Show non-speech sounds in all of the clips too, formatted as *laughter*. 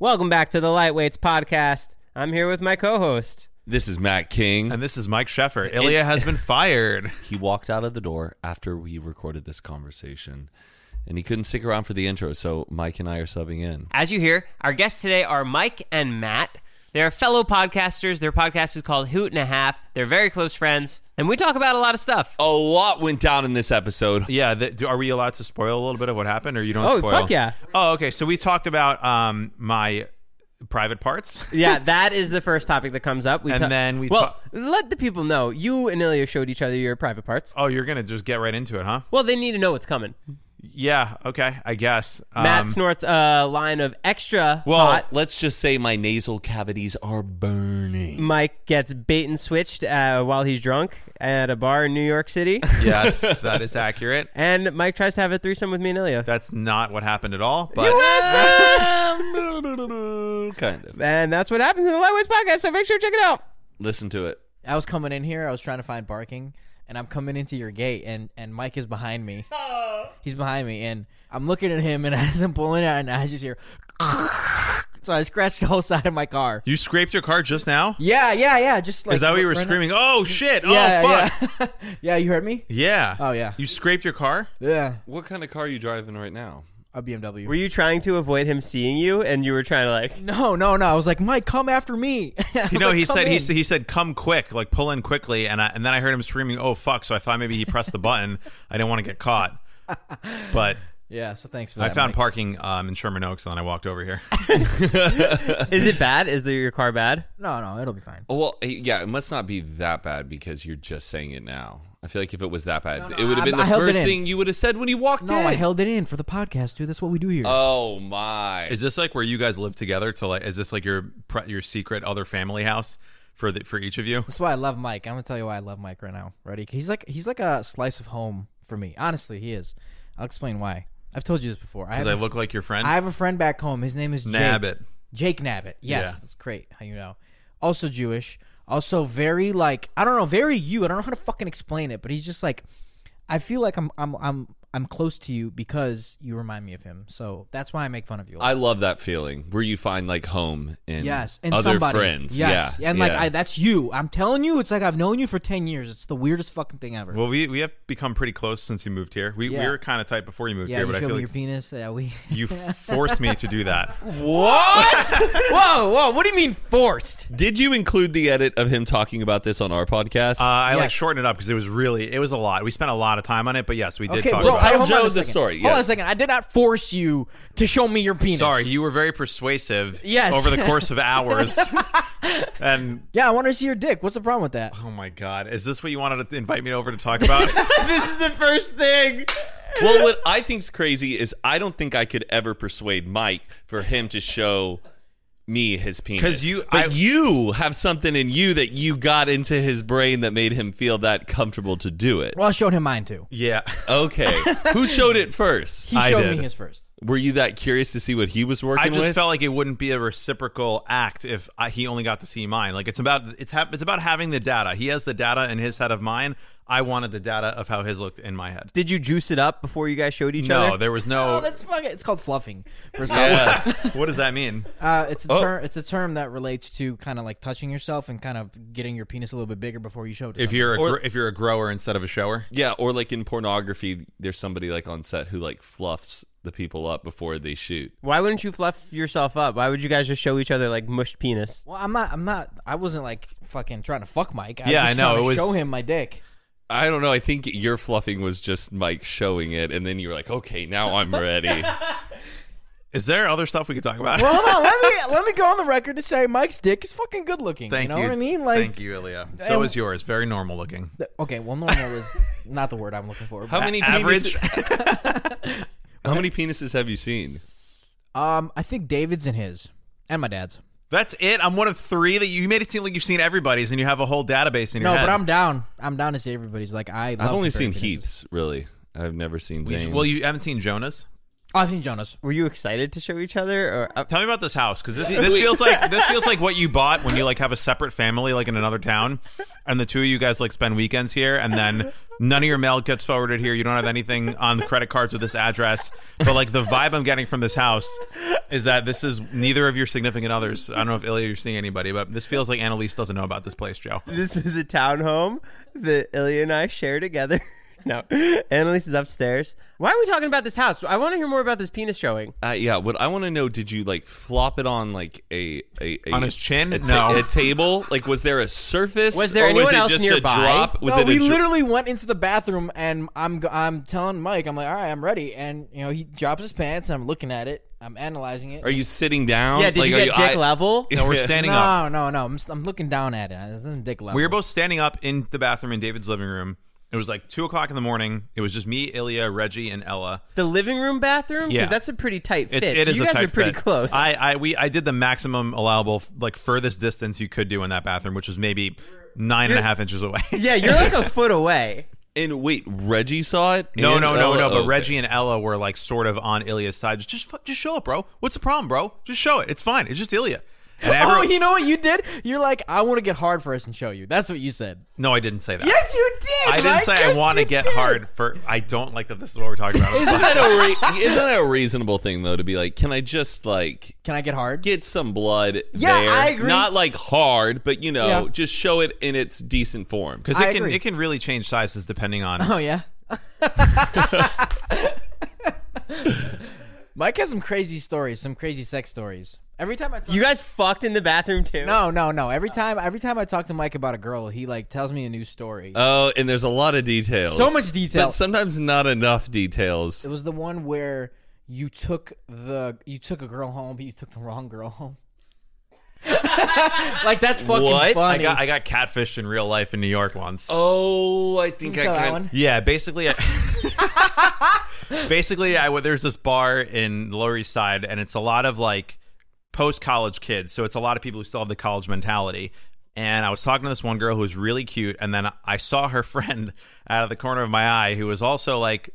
Welcome back to the Lightweights podcast. I'm here with my co-host. This is Matt King. And this is Mike Sheffer. Ilya has been *laughs* fired. He walked out of the door after we recorded this conversation, and he couldn't stick around for the intro, so Mike and I are subbing in. As you hear, our guests today are Mike and Matt. They're fellow podcasters. Their podcast is called Hoot and a Half. They're very close friends, and we talk about a lot of stuff. A lot went down in this episode. Yeah, the, do, are we allowed to spoil a little bit of what happened, or you don't? Oh, spoil? fuck yeah. Oh, okay. So we talked about um my private parts. *laughs* yeah, that is the first topic that comes up. We And ta- then we well, ta- let the people know you and Ilya showed each other your private parts. Oh, you're gonna just get right into it, huh? Well, they need to know what's coming. Yeah. Okay. I guess. Matt Um, snorts a line of extra Well, hot. let's just say my nasal cavities are burning. Mike gets bait and switched uh, while he's drunk at a bar in New York City. *laughs* yes, *laughs* that is accurate. and Mike tries to have a threesome with me and Ilya. That's not what happened at all. But *laughs* kind of. And that's what happens in the Lightweights podcast, so make sure to check it out. Listen to it. I was coming in here. I was trying to find barking, and I'm coming into your gate, and and Mike is behind me. *laughs* Oh. He's behind me, and I'm looking at him, and *laughs* as I'm pulling out, and I just hear. *laughs* So I scratched the whole side of my car. you scraped your car just now. Yeah, yeah, yeah. Just like is that what you were right now. screaming? Oh shit! Yeah, oh fuck! yeah. yeah, you heard me. Yeah. Oh, yeah. You scraped your car. Yeah, What kind of car are you driving right now? A BMW. Were you trying to avoid him seeing you and you were trying to like no, no, no. I was like, Mike, come after me. *laughs* I You know, like, he "Come said he, said he said come quick, like pull in quickly, and I, and then I heard him screaming, "Oh fuck!" So I thought maybe he pressed the button. I didn't want to get caught, *laughs* but Yeah, so thanks for I found Mike. parking um, in Sherman Oaks, and then I walked over here. *laughs* Is it bad? Is the, your car bad? No, no, it'll be fine. Oh, well, yeah, it must not be that bad because you're just saying it now. I feel like if it was that bad, no, it would have I- been the I first thing you would have said when you walked No, in. No, I held it in for the podcast, dude. That's what we do here. Oh my! Is this like where you guys live together? To like, is this like your pre- your secret other family house for the, for each of you? That's why I love Mike. I'm gonna tell you why I love Mike right now. Ready? He's like he's like a slice of home for me. Honestly, he is. I'll explain why. I've told you this before. I Because have I a- look like your friend. I have a friend back home. His name is Jake. Nabbit. Jake Nabbit. Yes, Yeah. that's great. How you know? Also Jewish. Also very like I don't know, very you. I don't know how to fucking explain it, but he's just like I feel like I'm I'm I'm I'm close to you because you remind me of him. So that's why I make fun of you. a lot. I love that feeling where you find like home in Yes, and other somebody. friends. Yes, Yeah, and like yeah. I, that's you. I'm telling you, it's like I've known you for ten years. It's the weirdest fucking thing ever. Well, we we have become pretty close since you moved here. We, we were kind of tight before you moved yeah, here, you but I feel feel like your penis. Yeah, we. *laughs* you *laughs* forced me to do that. what? *laughs* whoa, whoa! What do you mean forced? Did you include the edit of him talking about this on our podcast? Uh, I like Yes. shortened it up because it was really it was a lot. We spent a lot of time on it, but yes, we did Okay, talk bro. About I, it. Tell Joe the story, Hold on a second. I did not force you to show me your penis. Sorry, you were very persuasive Yes. over the *laughs* course of hours. and Yeah, I want to see your dick. What's the problem with that? oh my god, is this what you wanted to invite me over to talk about? *laughs* this is the first thing. well, what I think's crazy is I don't think I could ever persuade Mike for him to show me his penis. 'Cause you- but I- you have something in you that you got into his brain that made him feel that comfortable to do it. Well, I showed him mine too. yeah. Okay, *laughs* who showed it first? He I showed did. me his first. Were you that curious to see what he was working on? I just with? felt like it wouldn't be a reciprocal act if I, he only got to see mine. Like it's about it's ha- it's about having the data. He has the data in his head of mine. I wanted the data of how his looked in my head. Did you juice it up before you guys showed each No, other? No, there was no. Oh, no. that's fucking. It's called fluffing. First yes. *laughs* what does that mean? Uh, it's a Oh. term. It's a term that relates to kind of like touching yourself and kind of getting your penis a little bit bigger before you show it. To If somebody. you're a Or- gr- if you're a grower instead of a shower. yeah, or like in pornography, there's somebody like on set who like fluffs the people up before they shoot. Why wouldn't you fluff yourself up? Why would you guys just show each other like mushed penis? well, I'm not. I'm not. I wasn't like fucking trying to fuck Mike. I Yeah, was I know, trying to it was- show him my dick. I don't know. I think your fluffing was just Mike showing it, and then you were like, "Okay, now I'm ready." *laughs* Is there other stuff we could talk about? Well, hold on. let me *laughs* let me go on the record to say Mike's dick is fucking good looking. Thank you know what I mean? Like, thank you, Ilya. So and- is yours. Very normal looking. th- okay, well, normal is *laughs* not the word I'm looking for. How but- many Average. Penises, how many penises have you seen? Um, I think David's and his, and my dad's. That's it. I'm one of three that you, you made it seem like you've seen everybody's, and you have a whole database in your No, head. but I'm down. I'm down to see everybody's. Like I, I've love only seen comparing penises. Heath's. Really, I've never seen We- Zane's. well, you haven't seen Jonah's. I think Jonas. Were you excited to show each other? Or uh, Tell me about this house because this, this feels like this feels like *laughs* what you bought when you like have a separate family like in another town, and the two of you guys like spend weekends here, and then none of your mail gets forwarded here. You don't have anything on the credit cards with this address, but like the vibe I'm getting from this house is that this is neither of your significant others. I don't know if Ilya you're seeing anybody, but this feels like Annalise doesn't know about this place, Joe. this is a townhome that Ilya and I share together. *laughs* no, Annalise is upstairs. Why are we talking about this house? I want to hear more about this penis showing. Uh, yeah, what I want to know: Did you like flop it on like a a, a On his chin? A, ta- No. a table? Like, was there a surface? Was there or anyone was it else just nearby? A drop? Was no, it we a dr- literally went into the bathroom, and I'm I'm telling Mike, I'm like, all right, I'm ready, and you know, he drops his pants, and I'm looking at it, I'm analyzing it. Are you sitting down? Yeah, did Like, you are get dick eye- level? *laughs* No, we're standing no, up. no, no. I'm, s- I'm looking down at it. This isn't dick level. We were both standing up in the bathroom in David's living room. It was like two o'clock in the morning. It was just me, Ilya, Reggie, and Ella. The living room bathroom? Because Yeah. that's a pretty tight fit. It's, it so is you a guys tight are pretty fit. close. I, I we I did the maximum allowable like furthest distance you could do in that bathroom, which was maybe nine and a half inches away. *laughs* yeah, you're like a *laughs* foot away. And wait, Reggie saw it? No, And no, no, Ella? no. But oh, Okay. Reggie and Ella were like sort of on Ilya's side. Just, just, fu- just show it, bro. What's the problem, bro? Just show it. It's fine. It's just Ilya. And *laughs* oh, everyone- you know what you did? You're like, I want to get hard first and show you. That's what you said. no, I didn't say that. Yes, you did. I didn't Mike. say Yes, I want to you get did. hard for. I don't like that. This is what we're talking about. Isn't *laughs* that a re- isn't that a reasonable thing though to be like? Can I just like Can I get hard? get some blood Yeah, there? I agree. Not like hard, but you know, Yeah. just show it in its decent form. because I it can agree. it can really change sizes depending on. Oh yeah. *laughs* Mike has some crazy stories, some crazy sex stories. Every time I talk You guys fucked in the bathroom too? No, no, no. Every time every time I talk to Mike about a girl, he like tells me a new story. Oh, and there's a lot of details. So much detail. but sometimes not enough details. it was the one where you took the you took a girl home, but you took the wrong girl home. *laughs* like that's fucking What? I funny. got I got catfished in real life in New York once. Oh, I think I tell that can. one? Yeah, basically, I, *laughs* *laughs* basically, I there's this bar in Lower East Side, and it's a lot of like post college kids. So it's a lot of people who still have the college mentality. And I was talking to this one girl who was really cute, and then I saw her *laughs* friend out of the corner of my eye who was also like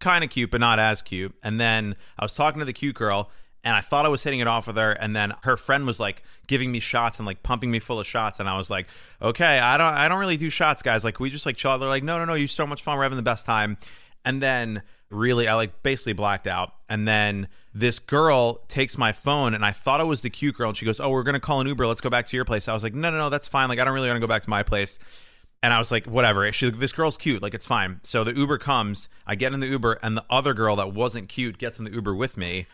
kind of cute, but not as cute. And then I was talking to the cute girl, and I thought I was hitting it off with her, and then her friend was like giving me shots and like pumping me full of shots, and I was like, okay, I don't, I don't really do shots, guys. Like, we just like chill. They're like, no, no, no, you're so much fun. We're having the best time. And then really, I like basically blacked out, and then this girl takes my phone, and I thought it was the cute girl, and she goes, oh, we're gonna call an Uber. Let's go back to your place. I was like, no, no, no, that's fine. Like, I don't really want to go back to my place. And I was like, whatever. She, this girl's cute. Like, it's fine. So the Uber comes. I get in the Uber, and the other girl that wasn't cute gets in the Uber with me.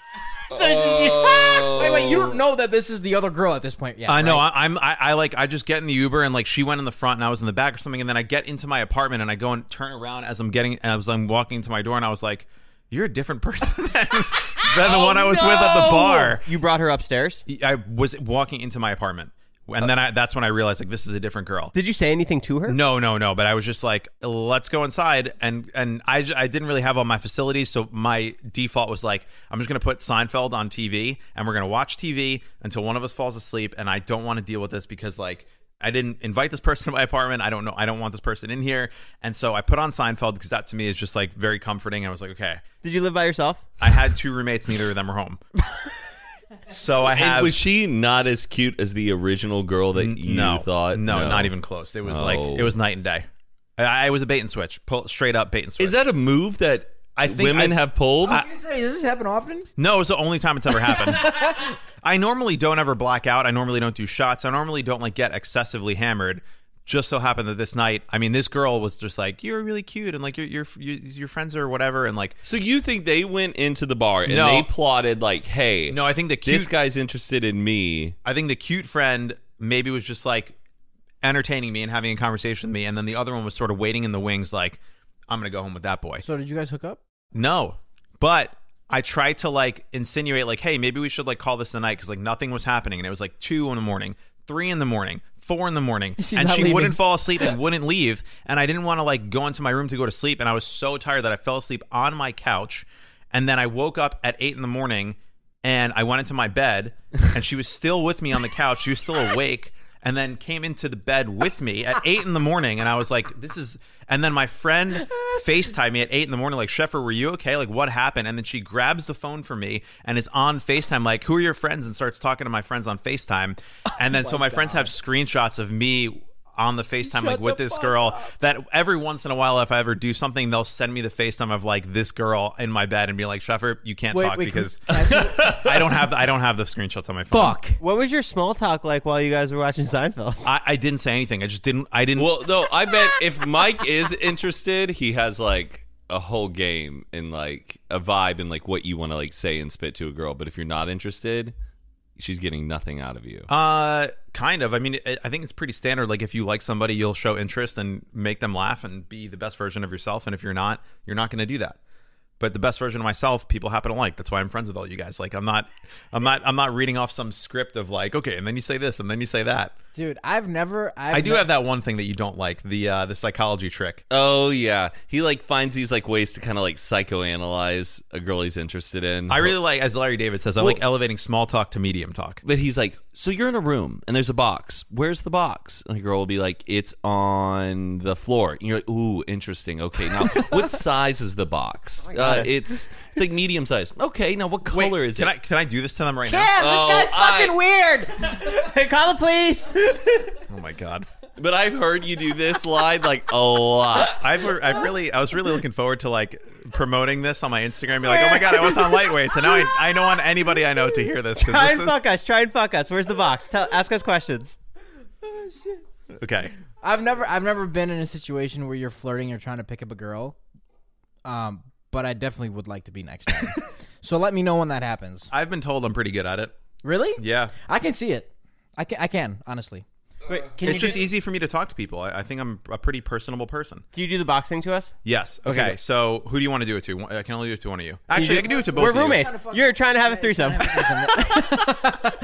So it's just- *laughs* wait, wait. You don't oh. know that this is the other girl at this point. Yeah, I know. right? I, I'm. I, I like. I just get in the Uber, and like she went in the front, and I was in the back or something. And then I get into my apartment, and I go and turn around as I'm getting, as I'm walking to my door, and I was like, "You're a different *laughs* person than, than the oh, one I was with at the bar." You brought her upstairs? I was walking into my apartment, and then I, that's when I realized like this is a different girl. Did you say anything to her? No, no, no. But I was just like, let's go inside, and and I I didn't really have all my facilities, so my default was like, I'm just gonna put Seinfeld on TV, and we're gonna watch TV until one of us falls asleep, and I don't want to deal with this because like I didn't invite this person to my apartment. I don't know. I don't want this person in here. And so I put on Seinfeld because that to me is just like very comforting. I was like, okay. Did you live by yourself? I had two roommates. Neither of them were home. *laughs* so I And have. was she not as cute as the original girl that you no, thought? No, not even close. It was like Oh. it was night and day. I, I was a bait and switch, pull, straight up bait and switch. Is that a move that I think women I- have pulled? I- Does this happen often? No, it's the only time it's ever happened. *laughs* I normally don't ever black out. I normally don't do shots. I normally don't like get excessively hammered. Just so happened that this night, I mean, this girl was just like, "You're really cute," and like your your your friends or whatever, and like, so you think they went into the bar and No. they plotted like, "Hey, no, I think the cute this guy's interested in me." I think the cute friend maybe was just like entertaining me and having a conversation with me, and then the other one was sort of waiting in the wings, like, I'm gonna go home with that boy. So did you guys hook up? No, but I tried to like insinuate like, hey, maybe we should like call this the night because like nothing was happening, and it was like two in the morning, three in the morning, four in the morning, *laughs* She's and she leaving. wouldn't fall asleep and *laughs* wouldn't leave, and I didn't want to like go into my room to go to sleep, and I was so tired that I fell asleep on my couch, and then I woke up at eight in the morning, and I went into my bed, and she was still with me on the couch, she was still awake. And then came into the bed with me at *laughs* eight in the morning, and I was like, "This is." And then my friend *laughs* FaceTime me at eight in the morning, like, Sheffer, were you okay? Like, what happened? And then she grabs the phone from me and is on FaceTime, like, who are your friends? And starts talking to my friends on FaceTime. *laughs* Oh and then so my friends have screenshots of me on the FaceTime, like, with this girl that every once in a while, if I ever do something, they'll send me the FaceTime of like this girl in my bed and be like, Sheffer, you can't Wait, talk wait, because *laughs* can I *laughs* I don't have the, I don't have the screenshots on my phone. Fuck. What was your small talk like while you guys were watching Seinfeld? I, I didn't say anything. I just didn't. I didn't. Well, no, I bet if Mike is interested, he has like a whole game and like a vibe and like what you want to like say and spit to a girl. But if you're not interested, she's getting nothing out of you. Uh, kind of. I mean, I think it's pretty standard. Like, if you like somebody, you'll show interest and make them laugh and be the best version of yourself. And if you're not, you're not going to do that. But the best version of myself, people happen to like. That's why I'm friends with all you guys. Like, I'm not, I'm not, I'm not reading off some script of like, okay, and then you say this, and then you say that. Dude, I've never. I've I do ne- have that one thing that you don't like the uh, the psychology trick. Oh yeah, he like finds these like ways to kind of like psychoanalyze a girl he's interested in. I really like, as Larry David says, I like elevating small talk to medium talk. But he's like, so you're in a room and there's a box. Where's the box? And the girl will be like, it's on the floor. And you're like, ooh, interesting. Okay, now *laughs* what size is the box? uh, it's it's like medium size. Okay, now what color is can it? Can I can I do this to them right Cam, now? Oh, this guy's fucking I- weird. *laughs* Call the police. *laughs* Oh my god. But I've heard you do this line like a lot. I've, I've really I was really looking forward to like promoting this on my Instagram. Be like, oh my god, I was on lightweights, and now I, I don't want anybody I know to hear this. 'cause Try this and is- fuck us. Try and fuck us. Where's the box? Tell, ask us questions. Okay, I've never. I've never been in a situation where you're flirting or trying to pick up a girl. Um, but I definitely would like to be next time. *laughs* so let me know when that happens. I've been told I'm pretty good at it. Really? Yeah, I can see it. I can. I can honestly. Wait, can it's you just do, easy for me to talk to people. I, I think I'm a pretty personable person. Can you do the boxing to us? Yes. Okay, Okay. so who do you want to do it to? I can only do it to one of you. you Actually, do- I can do it to both. We're of you. roommates. You're trying to have a threesome. *laughs*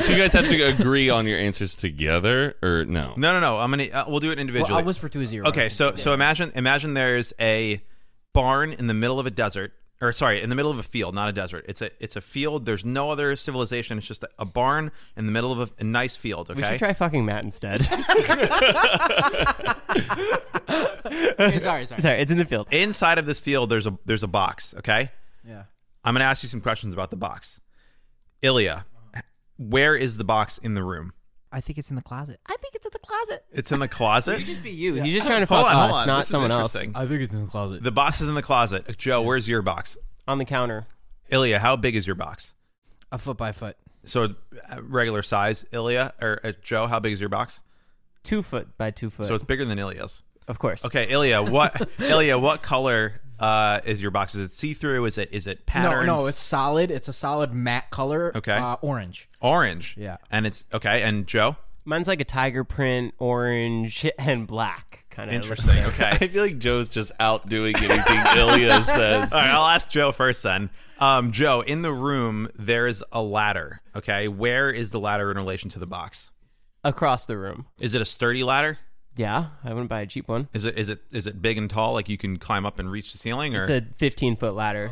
So you guys have to agree on your answers together, or no? No, no, no. I'm gonna. Uh, we'll do it Well, individually. I'll whisper to his ear. Okay, so so imagine imagine there's a barn in the middle of a desert, or sorry, in the middle of a field, not a desert. It's a it's a field. There's no other civilization. It's just a, a barn in the middle of a, a nice field. Okay. We should try fucking Matt instead. *laughs* Okay, sorry, sorry. Sorry, it's in the field. Inside of this field, there's a there's a box. Okay. Yeah. I'm gonna ask you some questions about the box. Ilya, where is the box in the room? I think it's in the closet. I think it's in the closet. It's in the closet. *laughs* You just be you. He's just trying to Hold fuck on, hold us, on. not This is someone else. interesting. I think it's in the closet. The box is in the closet. Joe, where's your box? On the counter. Ilya, how big is your box? A foot by foot. So uh, regular size. Ilya or uh, Joe, how big is your box? Two foot by two foot. So it's bigger than Ilya's. of course. Okay, Ilya, what *laughs* Ilya, what color uh, is your box? Is it see through? Is it is it patterns? No, no, it's solid. It's a solid matte color. Okay. Uh, orange. orange. Yeah. and it's okay. And Joe, Mine's like a tiger print, orange *laughs* and black kind of. interesting. okay, *laughs* I feel like Joe's just outdoing anything *laughs* Ilya says. all right. I'll ask Joe first then. Um, Joe, in the room, there's a ladder. Okay, where is the ladder in relation to the box? Across the room. Is it a sturdy ladder? Yeah, I wouldn't buy a cheap one. Is it is it is it big and tall, like you can climb up and reach the ceiling? Or It's a 15 foot ladder.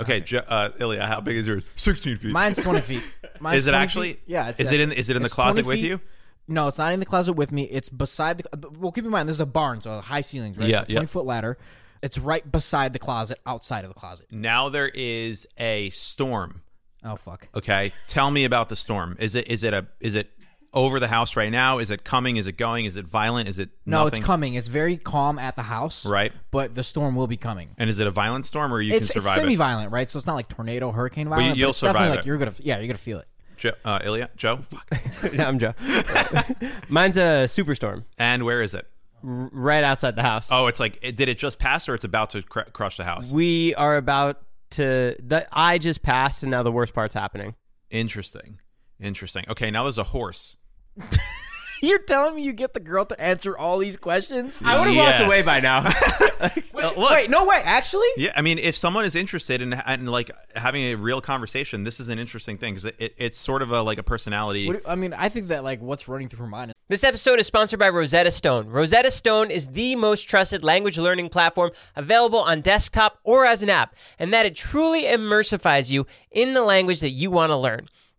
okay, Jo- uh, Ilya, how big is yours? Sixteen feet. Mine's twenty feet. *laughs* Mine's is it 20 actually? feet. Yeah. Is it in? Is it in the it's closet 20 with feet. you? No, it's not in the closet with me. It's beside the. Well, keep in mind this is a barn, so high ceilings, right? Yeah, It's a yeah. Twenty foot ladder. It's right beside the closet, outside of the closet. Now there is a storm. Oh fuck. Okay, tell me about the storm. Is it is it a is it over the house right now? Is it coming? Is it going? Is it violent? Is it No, nothing? it's coming. It's very calm at the house, Right. But the storm will be coming. And is it a violent storm or you it's can it's survive it? semi-violent, right? So it's not like tornado, hurricane violent. but you'll it's definitely survive like it. you're gonna, yeah, you're gonna feel it. Jo- uh, Ilya, Joe, *laughs* I'm Joe. *laughs* Mine's a superstorm and where is it? r- right outside the house. Oh, it's like it, did it just pass or it's about to cr- crush the house? We are about to. The I just passed, and now the worst part's happening. Interesting, interesting. Okay, now there's a horse. *laughs* You're telling me you get the girl to answer all these questions? I would have walked away by now. *laughs* Uh, look, Wait, no way. Actually, Yeah, I mean, if someone is interested in, in like having a real conversation, this is an interesting thing because it, it, it's sort of a like a personality. What do- I mean, I think that like what's running through her mind. is- This episode is sponsored by Rosetta Stone. Rosetta Stone is the most trusted language learning platform available on desktop or as an app, and that it truly immersifies you in the language that you want to learn.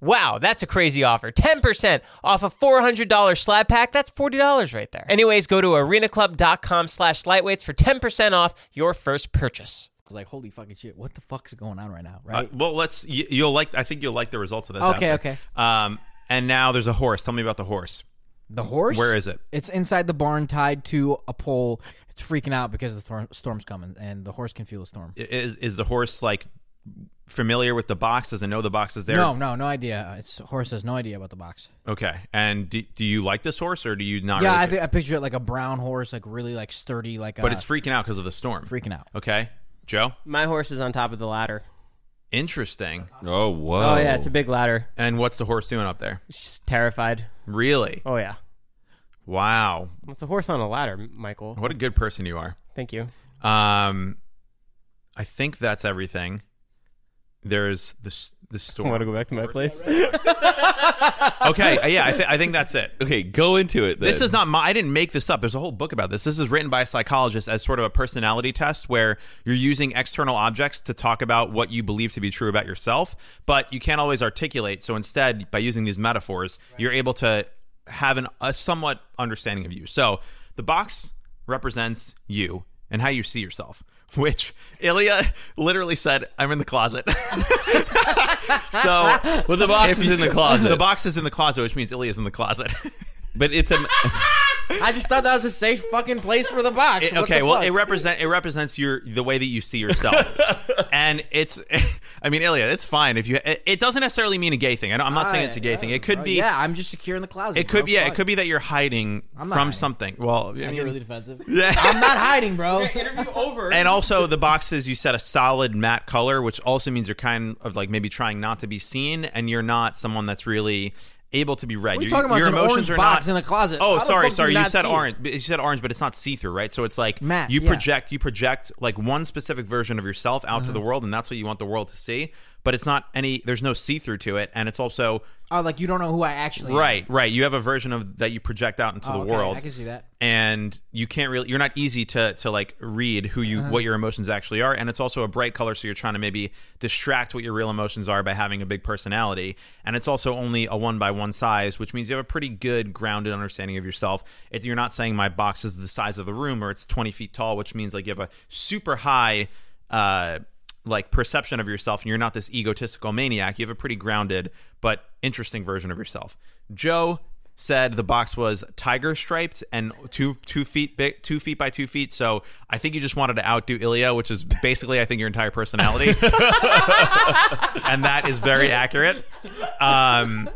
Wow, that's a crazy offer. 10% off a $400 slab pack. That's $40 right there. Anyways, go to arenaclub.com slash lightweights for 10% off your first purchase. I like, holy fucking shit, what the fuck's going on right now? Uh, Right? well, let's you, you'll like. I think you'll like the results of this. Okay, after. okay. Um, and now there's a horse. Tell me about the horse. the horse. Where is it? It's inside the barn, tied to a pole. It's freaking out because the thor- storm's coming, and the horse can feel the storm. Is is the horse like familiar with the box? Does it know the box is there? No, no, no idea. It's horse has no idea about the box. Okay. And do, do you like this horse or do you not? yeah, really I think I picture it like a brown horse, like really like sturdy, like. But uh, it's freaking out because of the storm. freaking out. Okay, Joe. My horse is on top of the ladder. Interesting. Oh, whoa. Oh, yeah, it's a big ladder. And what's the horse doing up there? She's terrified. Really? Oh yeah, Wow. it's a horse on a ladder, Michael. What a good person you are. Thank you. Um, I think that's everything. There's the s- the *laughs* I storm. want to go back to my place. *laughs* okay, uh, yeah, I, th- I think that's it. Okay, go into it. Then. This is not my. I didn't make this up. There's a whole book about this. This is written by a psychologist as sort of a personality test where you're using external objects to talk about what you believe to be true about yourself, but you can't always articulate. So instead, by using these metaphors, you're able to have an, a somewhat understanding of you. So the box represents you and how you see yourself. *laughs* Which Ilya literally said, "I'm in the closet." *laughs* so, Well, the box is in the closet. *laughs* the box is in the closet, which means Ilya's in the closet. but it's a. I just thought that was a safe fucking place for the box. It- okay, the well, fuck? it represent it represents your the way that you see yourself, *laughs* and it's. *laughs* I mean, Ilya, it's fine if you. It, it doesn't necessarily mean a gay thing. I don't, I'm not saying it's a gay thing. It could Oh, be. Yeah, I'm just secure in the closet. It could bro. be. Yeah, it could be that you're hiding from hiding. something. Well, I I mean, get really defensive. *laughs* yeah. I'm not hiding, bro. Interview over. and also the boxes you set a solid matte color which also means you're kind of like maybe trying not to be seen and you're not someone that's really able to be read What are you Your- talking about? your emotions are box not in a closet. oh How sorry sorry you you said see it? orange you said orange but it's not see-through right so it's like Matte, you yeah. project you project like one specific version of yourself out Uh-huh. to the world and that's what you want the world to see but it's not any there's no see-through to it and it's also Oh, like you don't know who I actually am. right right you have a version of that you project out into Oh, the okay, world I can see that. and you can't really you're not easy to to like read who you Uh-huh. what your emotions actually are and it's also a bright color so you're trying to maybe distract what your real emotions are by having a big personality and it's also only a one by one size which means you have a pretty good grounded understanding of yourself if you're not saying my box is the size of the room or it's 20 feet tall which means like you have a super high uh like perception of yourself and you're not this egotistical maniac you have a pretty grounded but interesting version of yourself. Joe said the box was tiger striped and two two feet big two feet by two feet so i think you just wanted to outdo ilya which is basically i think your entire personality. *laughs* And that is very accurate. Um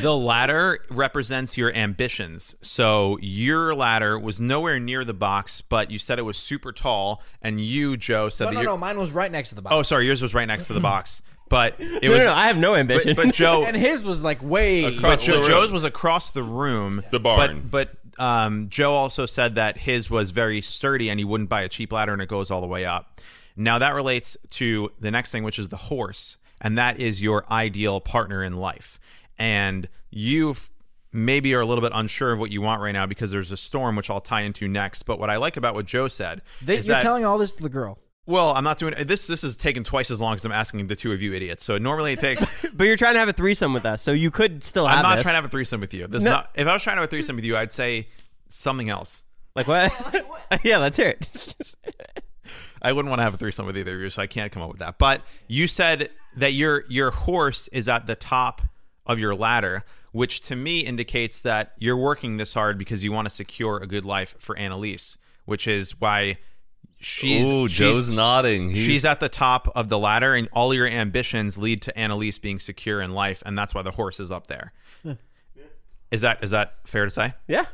the ladder represents your ambitions. So your ladder was nowhere near the box, but you said it was super tall, and you, Joe, said No, that no, you're- no. Mine was right next to the box. Oh, sorry, yours was right next to the box, *laughs* but it no, was. no, no, I have no ambition. but, but Joe, and his was like way. but Across Jo- the room. Joe's was across the room. The barn. But, but um, Joe also said that his was very sturdy and he wouldn't buy a cheap ladder and it goes all the way up. Now that relates to the next thing, which is the horse, and that is your ideal partner in life. And you f- maybe are a little bit unsure of what you want right now because there's a storm, which I'll tie into next. But what I like about what Joe said They, is you're that telling all this to the girl. well, I'm not doing this. This is taking twice as long as I'm asking the two of you idiots. So normally it takes. *laughs* but you're trying to have a threesome with us, so you could still have I'm not this. trying to have a threesome with you. This No. is not. If I was trying to have a threesome with you, I'd say something else. Like what? *laughs* *laughs* yeah, let's hear it. I wouldn't want to have a threesome with either of you, so I can't come up with that. But you said that your your horse is at the top of your ladder, which to me indicates that you're working this hard because you want to secure a good life for Annalise, which is why she's Ooh, she's- Joe's nodding. He's- She's at the top of the ladder, and all your ambitions lead to Annalise being secure in life, and that's why the horse is up there. Is that is that fair to say? Yeah.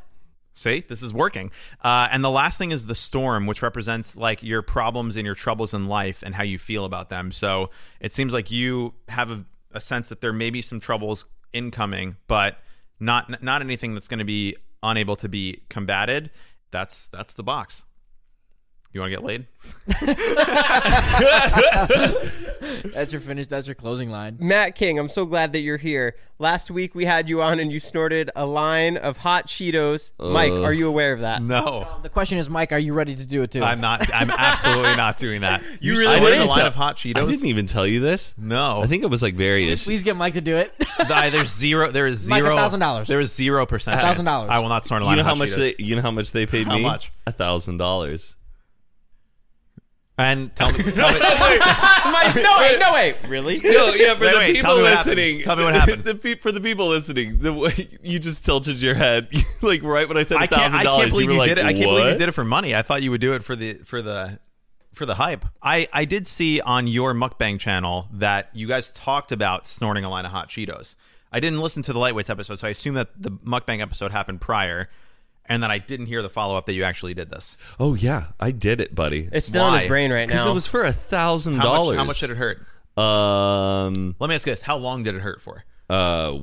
See, this is working. Uh, and the last thing is the storm, which represents like your problems and your troubles in life and how you feel about them. So it seems like you have a, a sense that there may be some troubles incoming, but not not anything that's going to be unable to be combated. That's that's the box. You want to get laid? *laughs* That's your finish. That's your closing line. Matt King, I'm so glad that you're here. Last week we had you on and you snorted a line of hot Cheetos. Mike, are you aware of that? No, The question is, Mike, are you ready to do it too? I'm not. I'm absolutely not doing that. *laughs* You, really snorted wouldn't? a line of hot Cheetos? I didn't even tell you this. No, I think it was like very. Please get Mike to do it. *laughs* I- there's zero. There is Mike, zero. $1,000. There is zero percent. $1,000. I will not snort a line. You line know of how hot much Cheetos. they? You know how much they paid How me? much? A thousand dollars. And tell me, tell me, *laughs* *laughs* Mike, no way, no way. Really? No, yeah, for Wait, the wait, people tell me what happened. listening. Tell me what happened. *laughs* the pe- for the people listening, the way you just tilted your head, like right when I said I a can't. I can't believe you you, were did it. I can't believe you did it for money. I thought you would do it for the for the for the hype. I I did see on your mukbang channel that you guys talked about snorting a line of hot Cheetos. I didn't listen to the lightweights episode, so I assume that the mukbang episode happened prior, and then I didn't hear the follow up that you actually did this. Oh yeah, I did it, buddy. It's still in Why? his brain right now. Because it was for a thousand How much, dollars. how much did it hurt? Um, Let me ask you this: How long did it hurt for? uh,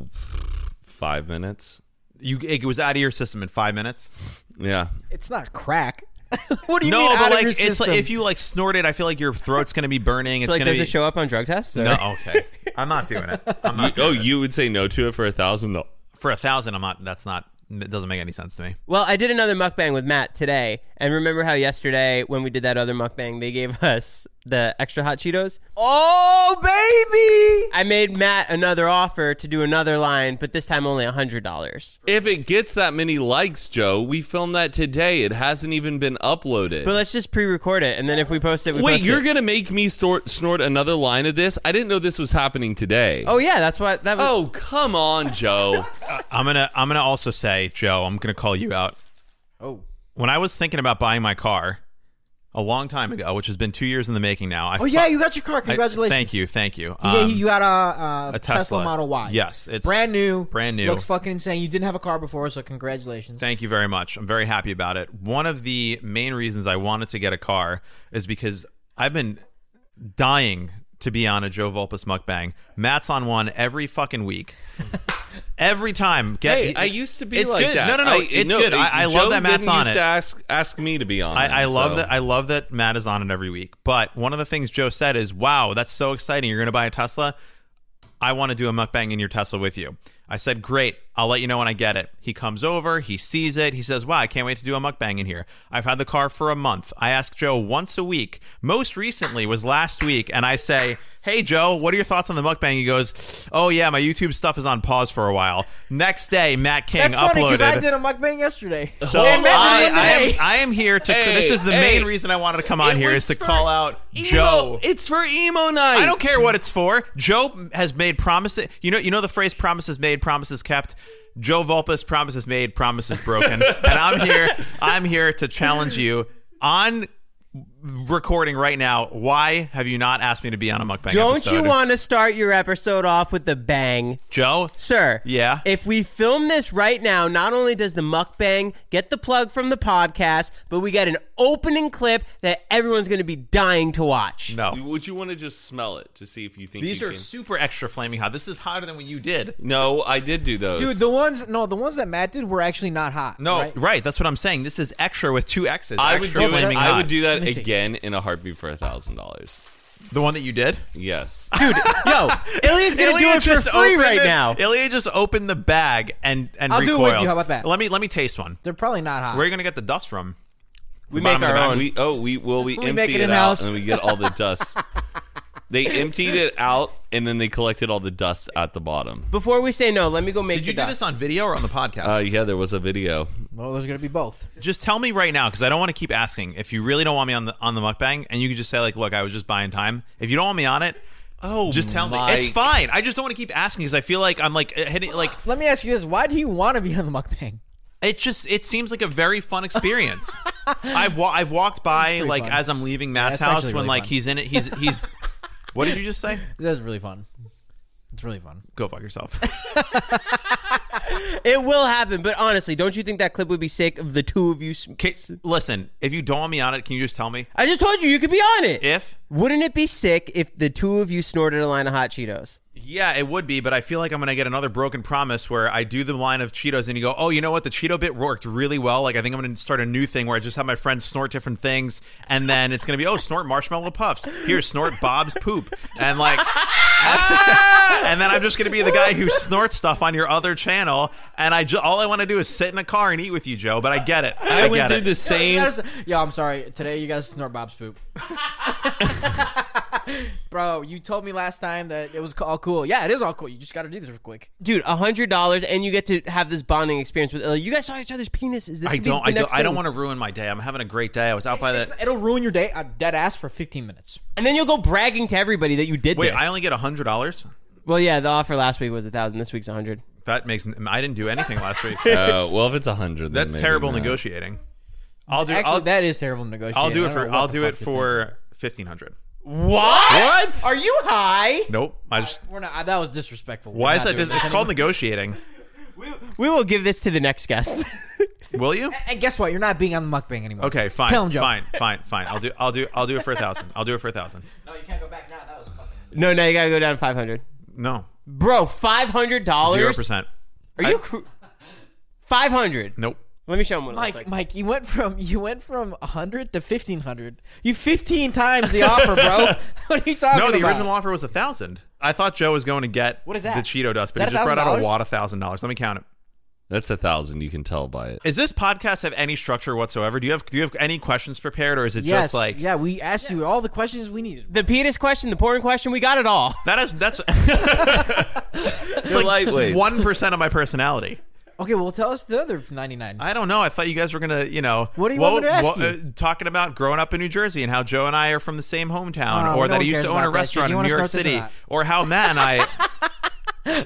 five minutes. You it was out of your system in five minutes. Yeah, it's not crack. *laughs* what do you no, mean but out of like your it's like system? if you like snort it, I feel like your throat's gonna be burning. so it's like, gonna does be it show up on drug tests? or- No, okay. I'm not doing it. I'm not oh, you would say no to it for a thousand dollars? for a thousand. I'm not. That's not. It doesn't make any sense to me. Well, I did another mukbang with Matt today, and remember how yesterday when we did that other mukbang, they gave *laughs* us the extra hot Cheetos. oh baby, I made Matt another offer to do another line, but this time only a hundred dollars. If it gets that many likes, Joe, we filmed that today. It hasn't even been uploaded. But let's just pre-record it, and then if we post it, we Wait, post you're it. gonna make me snort, snort another line of this? I didn't know this was happening today. Oh yeah, that's what that was. Oh, come on, Joe. *laughs* Uh, I'm gonna. I'm gonna also say say, Joe, I'm going to call you out. Oh. When I was thinking about buying my car a long time ago, which has been two years in the making now. I Oh yeah, you got your car. I- Congratulations. thank you, thank you. Yeah, Um, you got a, a, a Tesla. Tesla. Model Y. Yes, it's brand new. brand new. Looks fucking insane. You didn't have a car before, so congratulations. Thank you very much. I'm very happy about it. One of the main reasons I wanted to get a car is because I've been dying to be on a Joe Vulpis mukbang. Matt's on one every fucking week. *laughs* every time. Get, Hey, I used to be it's like good. that. No, no, no. I- it's good. I, I love that Matt's on used it. To ask ask me to be on. I, them, I love so. that. I love that Matt is on it every week. But one of the things Joe said is, "Wow, that's so exciting! You're going to buy a Tesla. I want to do a mukbang in your Tesla with you." I said, "Great. I'll let you know when I get it." He comes over. He sees it. He says, "Wow, I can't wait to do a mukbang in here." I've had the car for a month. I ask Joe once a week. Most recently was last week, and I say. Hey Joe, what are your thoughts on the mukbang? He goes, "Oh yeah, my YouTube stuff is on pause for a while." Next day, Matt King That's funny uploaded. because I did a mukbang yesterday. So *laughs* And Matt I, did I, today. am, I am here to. Hey, this is the hey. main reason I wanted to come on It here was is to for call out emo- Joe. It's for emo night. I don't care what it's for. Joe has made promises. You know, you know the phrase "promises made, promises kept." Joe Vulpis, promises made, promises broken. and I'm here. I'm here to challenge you on recording right now. Why have you not asked me to be on a mukbang? Don't episode? you want to start your episode off with the bang? Joe? Sir, Yeah? If we film this right now, not only does the mukbang get the plug from the podcast, but we get an opening clip that everyone's going to be dying to watch. No. Would you want to just smell it to see if you think These you are can? super extra flaming hot. This is hotter than what you did. No, I did do those. Dude, the ones no, the ones that Matt did were actually not hot. No, right? right. That's what I'm saying. This is extra with two X's. I would extra do it. flaming I would do that Let me see. Again in a heartbeat for a thousand dollars. The one that you did? Yes. *laughs* Dude, yo, Ilya's going to do Ilya it for free right it- now. Ilya just opened the bag and and I'll do it with you. How about that? Let me let me taste one. They're probably not hot. Where are you gonna get the dust from? We The make our own. We oh we will we, We empty make it it, in-house. out and we get all the dust. *laughs* they emptied it out and then they collected all the dust at the bottom. Before we say no, let me go make Did you the do dust. this on video or on the podcast? Uh, yeah, there was a video. well, there's gonna be both. just tell me right now because I don't want to keep asking. If you really don't want me on the on the mukbang, and you can just say like, "Look, I was just buying time." If you don't want me on it, Oh, just tell me. It's fine. I just don't want to keep asking because I feel like I'm like hitting like Let me ask you this: Why do you want to be on the mukbang? it just it seems like a very fun experience. *laughs* I've wa- I've walked by pretty like fun. as I'm leaving Matt's it's house actually when really like fun. he's in it. He's he's. *laughs* what did you just say? *laughs* That's really fun. It's really fun. Go fuck yourself. *laughs* It will happen, but honestly, don't you think that clip would be sick of the two of you? s- Okay, listen, if you don't want me on it, can you just tell me I just told you you could be on it. if? Wouldn't it be sick if the two of you snorted a line of hot Cheetos? Yeah, it would be, but I feel like I'm gonna get another broken promise where I do the line of Cheetos and you go, oh, you know what? The Cheeto bit worked really well. Like I think I'm gonna start a new thing where I just have my friends snort different things, and then it's gonna be, oh, snort marshmallow puffs. Here, snort Bob's poop, and like, and then I'm just gonna be the guy who snorts stuff on your other channel, and I ju- all I want to do is sit in a car and eat with you, Joe. But I get it. I, I went through it. the same. gotta Yo, I'm sorry. Today you guys snort Bob's poop. *laughs* *laughs* Bro, you told me last time that it was all cool. Yeah, it is all cool. You just got to do this real quick. Dude, a hundred dollars, and you get to have this bonding experience with Ilya. You guys saw each other's penises. This I could be don't. the I don't. next I don't thing. want to ruin my day. I'm having a great day. I was out by the. It'll ruin your day. I'm dead ass for 15 minutes. And then you'll go bragging to everybody that you did Wait, this. I only get a hundred dollars. Well, yeah, the offer last week was a thousand. This week's a hundred. That makes. I didn't do anything last week. *laughs* Uh, well, if it's a hundred, That's maybe terrible not. negotiating. I'll do. Actually, I'll, that is terrible negotiating. I'll do it for. I'll do it for fifteen hundred. What? What? Are you high? Nope. I just. thinking. We're not. That was disrespectful. Why We're is not that? doing Dis- it's this called negotiating. We will give this to the next guest. *laughs* Will you? And guess what? You're not being on the mukbang anymore. Okay, fine. Tell him, Joe. Fine, fine, fine. I'll do. I'll do. I'll do it for a thousand. I'll do it for a thousand. *laughs* No, you can't go back now. That was fucking. no, now you gotta go down to five hundred. No, Bro, five hundred dollars. zero percent. Are you? Cr- five hundred. Nope. Let me show him what it Mike, looks like. Mike, you went from you went from 100 to 1500. You 15 times the offer, bro. *laughs* *laughs* what are you talking No, about? the original offer was a thousand. I thought Joe was going to get What is that? the Cheeto dust, but he that just brought out a wad of thousand dollars. Let me count it. That's a thousand. You can tell by it. Is this podcast have any structure whatsoever? Do you have Do you have any questions prepared, or is it Yes, just like yeah, we asked you all the questions we needed. the penis question, the porn question, we got it all. that? Is that's *laughs* it's You're like one percent of my personality. Okay, well, tell us the other 99. I don't know. I thought you guys were gonna, you know, What do you want me to ask uh, you? talking about growing up in New Jersey and how Joe and I are from the same hometown, Oh, or no that he used to own a about that shit. restaurant in New York start or City, or how Matt and I. *laughs*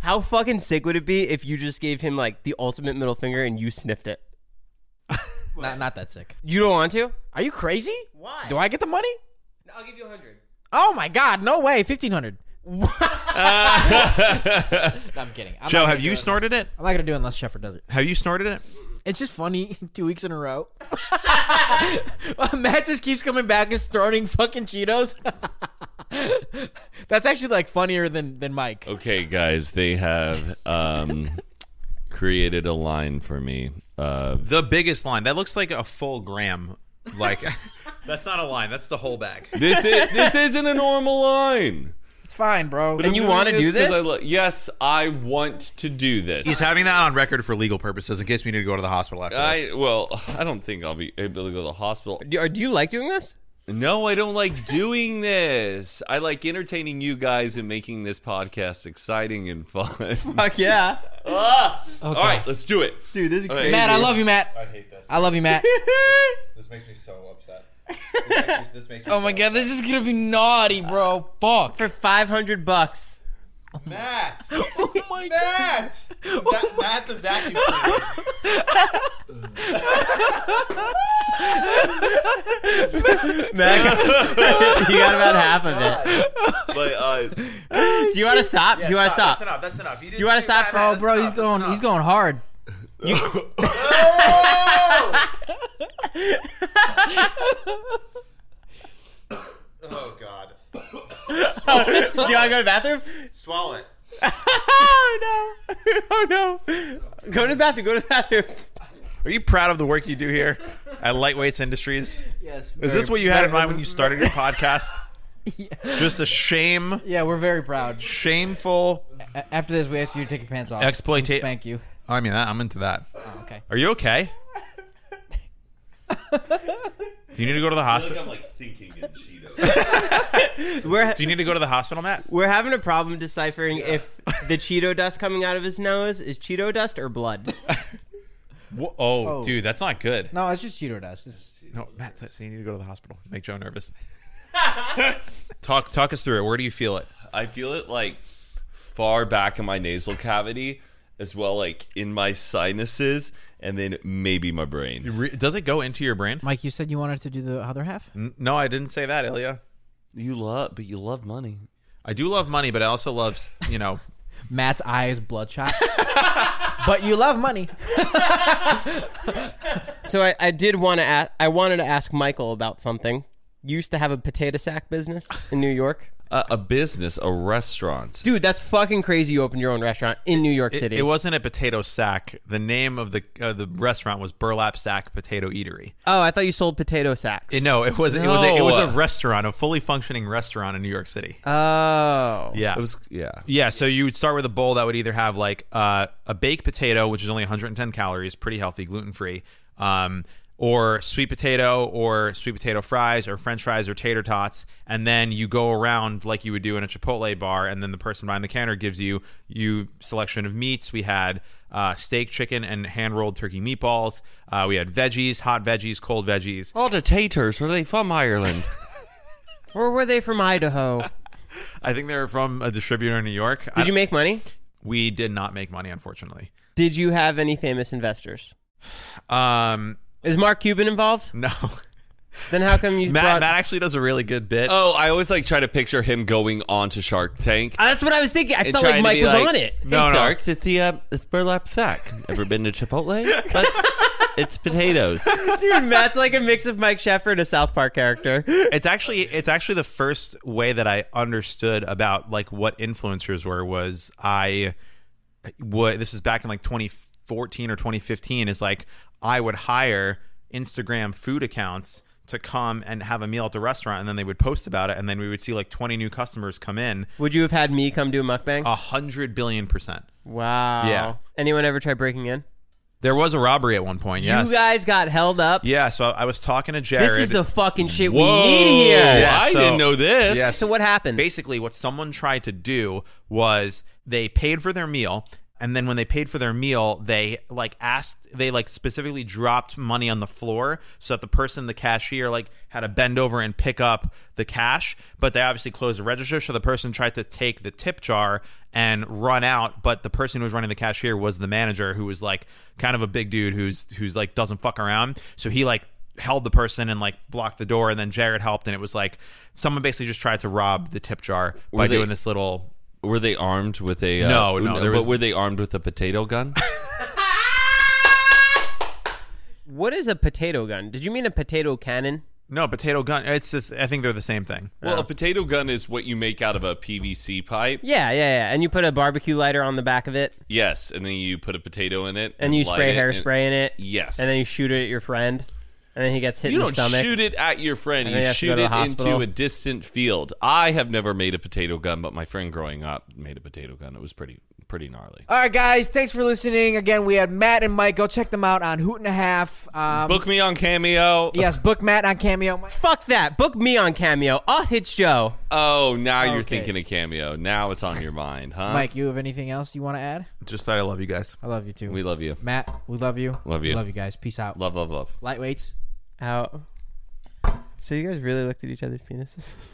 How fucking sick would it be if you just gave him like the ultimate middle finger and you sniffed it? *laughs* Not not that sick. You don't want to? Are you crazy? Why? Do I get the money? I'll give you a hundred. Oh my god, no way. Fifteen hundred. *laughs* no, I'm kidding. I'm Joe, have do you it snorted unless, it? I'm not gonna do it unless Sheffer does it. Have you snorted it? It's just funny. *laughs* Two weeks in a row. *laughs* Matt just keeps coming back and snorting fucking Cheetos. That's actually like funnier than than Mike. Okay, guys, they have um, created a line for me. Uh, The biggest line. That looks like a full gram. Like that's not a line. That's the whole bag. this is this isn't a normal line. It's fine, bro. And you wanna do this? I lo- yes, I want to do this. He's having that on record for legal purposes in case we need to go to the hospital after this. I well, I don't think I'll be able to go to the hospital. Do, or do you like doing this? No, I don't like doing this. I like entertaining you guys and making this podcast exciting and fun. *laughs* Fuck yeah, Ah! All right, let's do it. dude. This is Okay. crazy. Matt, I love you, Matt. I hate this. I love you, Matt. *laughs* This makes me so upset. This makes me, this makes me oh my so god, this is gonna be naughty, bro. Fuck. for five hundred bucks. Matt. *laughs* oh my Matt. Matt. Oh Matt the vacuum cleaner. *laughs* Matt, *laughs* you got about half of it. My eyes. Do you want to stop? do you want to stop? That's enough. That's enough. You Do you want to stop? Oh, bro, he's going. He's going hard. Oh Oh, God. Do you want to go to the bathroom? Swallow it. Oh no! *laughs* Oh no! Go to the bathroom. Go to the bathroom. Are you proud of the work you do here at Lightweights Industries? Yes. Is this what you had in mind when you started your podcast? *laughs* Just a shame, Yeah, we're very proud. shameful. A- After this, we ask you to take your pants off. Exploita- and Spank you. I mean, I'm into that. Oh, okay. Are you okay? Do you need to go to the hospital? I'm like thinking in Cheetos. *laughs* We're Do you need to go to the hospital, Matt? we're having a problem deciphering if the Cheeto dust coming out of his nose is Cheeto dust or blood. *laughs* Wha- Oh, Oh. dude, that's not good. No, it's just Cheeto dust. It's, No, Matt, so you need to go to the hospital. Make Joe nervous. *laughs* talk, talk us through it. Where do you feel it? I feel it like far back in my nasal cavity, as well like in my sinuses, and then maybe my brain. Re- Does it go into your brain? Mike, you said you wanted to do the other half. N- No, I didn't say that, Ilya. You love, but you love money. I do love money, but I also love, you know, *laughs* Matt's eyes bloodshot. *laughs* but you love money. *laughs* So I, I did want to ask, I wanted to ask Michael about something. You used to have a potato sack business in New York. Uh, a business, a restaurant. Dude, that's fucking crazy. You opened your own restaurant in New York it, City. it wasn't a potato sack. The name of the uh, the restaurant was Burlap Sack Potato Eatery. Oh, I thought you sold potato sacks. Eh, no, it was it was a, it was a restaurant, a fully functioning restaurant in New York City. Oh. yeah, It was, yeah. Yeah, so you would start with a bowl that would either have like uh, a baked potato, which is only 110 calories, pretty healthy, gluten free, um, or sweet potato, or sweet potato fries, or French fries, or tater tots, and then you go around like you would do in a Chipotle bar, and then the person behind the counter gives you you selection of meats. We had uh, steak, chicken, and hand rolled turkey meatballs. Uh, we had veggies, hot veggies, cold veggies. All the taters, were they from Ireland? *laughs* Or were they from Idaho? I think they were from a distributor in New York. Did you make money? We did not make money, unfortunately. Did you have any famous investors? Um, Is Mark Cuban involved? no. Then how come you Matt, brought? Matt actually does a really good bit. oh, I always like try to picture him going on to Shark Tank. Ah, that's what I was thinking. I and felt trying like to Mike be was like, on it. No, hey, no. Sharks, it's the uh, it's burlap sack. Ever been to Chipotle? But it's potatoes. *laughs* Dude, Matt's like a mix of Mike Sheffer, a South Park character. it's actually it's actually the first way that I understood about like what influencers were was I what this is back in like 2014 or 2015 is like I would hire Instagram food accounts to come and have a meal at the restaurant and then they would post about it and then we would see like 20 new customers come in Would you have had me come do a mukbang? a hundred billion percent wow. Yeah. Anyone ever try breaking in? there was a robbery at one point yes You guys got held up. yeah so I was talking to Jared This is the fucking shit Whoa, we need here. Yeah, I so- didn't know this. Yeah, So what happened? basically what someone tried to do was they paid for their meal and then when they paid for their meal, they like asked, they like specifically dropped money on the floor so that the person, the cashier, like had to bend over and pick up the cash. But they obviously closed the register, so the person tried to take the tip jar and run out. But the person who was running the cashier was the manager, who was like kind of a big dude who's who's like doesn't fuck around. So he like held the person and like blocked the door and then Jared helped and it was like someone basically just tried to rob the tip jar by they- doing this little Were they armed with a? Uh, No, no, there but was- were they armed with a potato gun? *laughs* What is a potato gun? Did you mean a potato cannon? no potato gun it's just I think they're the same thing. well, a potato gun is what you make out of a PVC pipe. Yeah, yeah, yeah. And you put a barbecue lighter on the back of it, Yes, and then you put a potato in it, and you spray hairspray in it. Yes. And then you shoot it at your friend, and then he gets hit You in don't stomach. shoot it at your friend. And You he has to shoot it hospital. into a distant field. I have never made a potato gun, but my friend growing up made a potato gun. It was pretty pretty gnarly. All right, guys. Thanks for listening. Again, we had Matt and Mike. Go check them out on Hoot and a Half. Um, Book me on Cameo. Yes, book Matt on Cameo. Fuck that. Book me on Cameo. Oh, it's Joe. Oh, now you're Okay. thinking of Cameo. Now it's on your mind, huh? Mike, you have anything else you want to add? Just that I love you guys. I love you too. we love you. Matt, we love you. Love you. love you guys. Peace out. Love, love, love. Lightweights. Out. So you guys really looked at each other's penises? *laughs*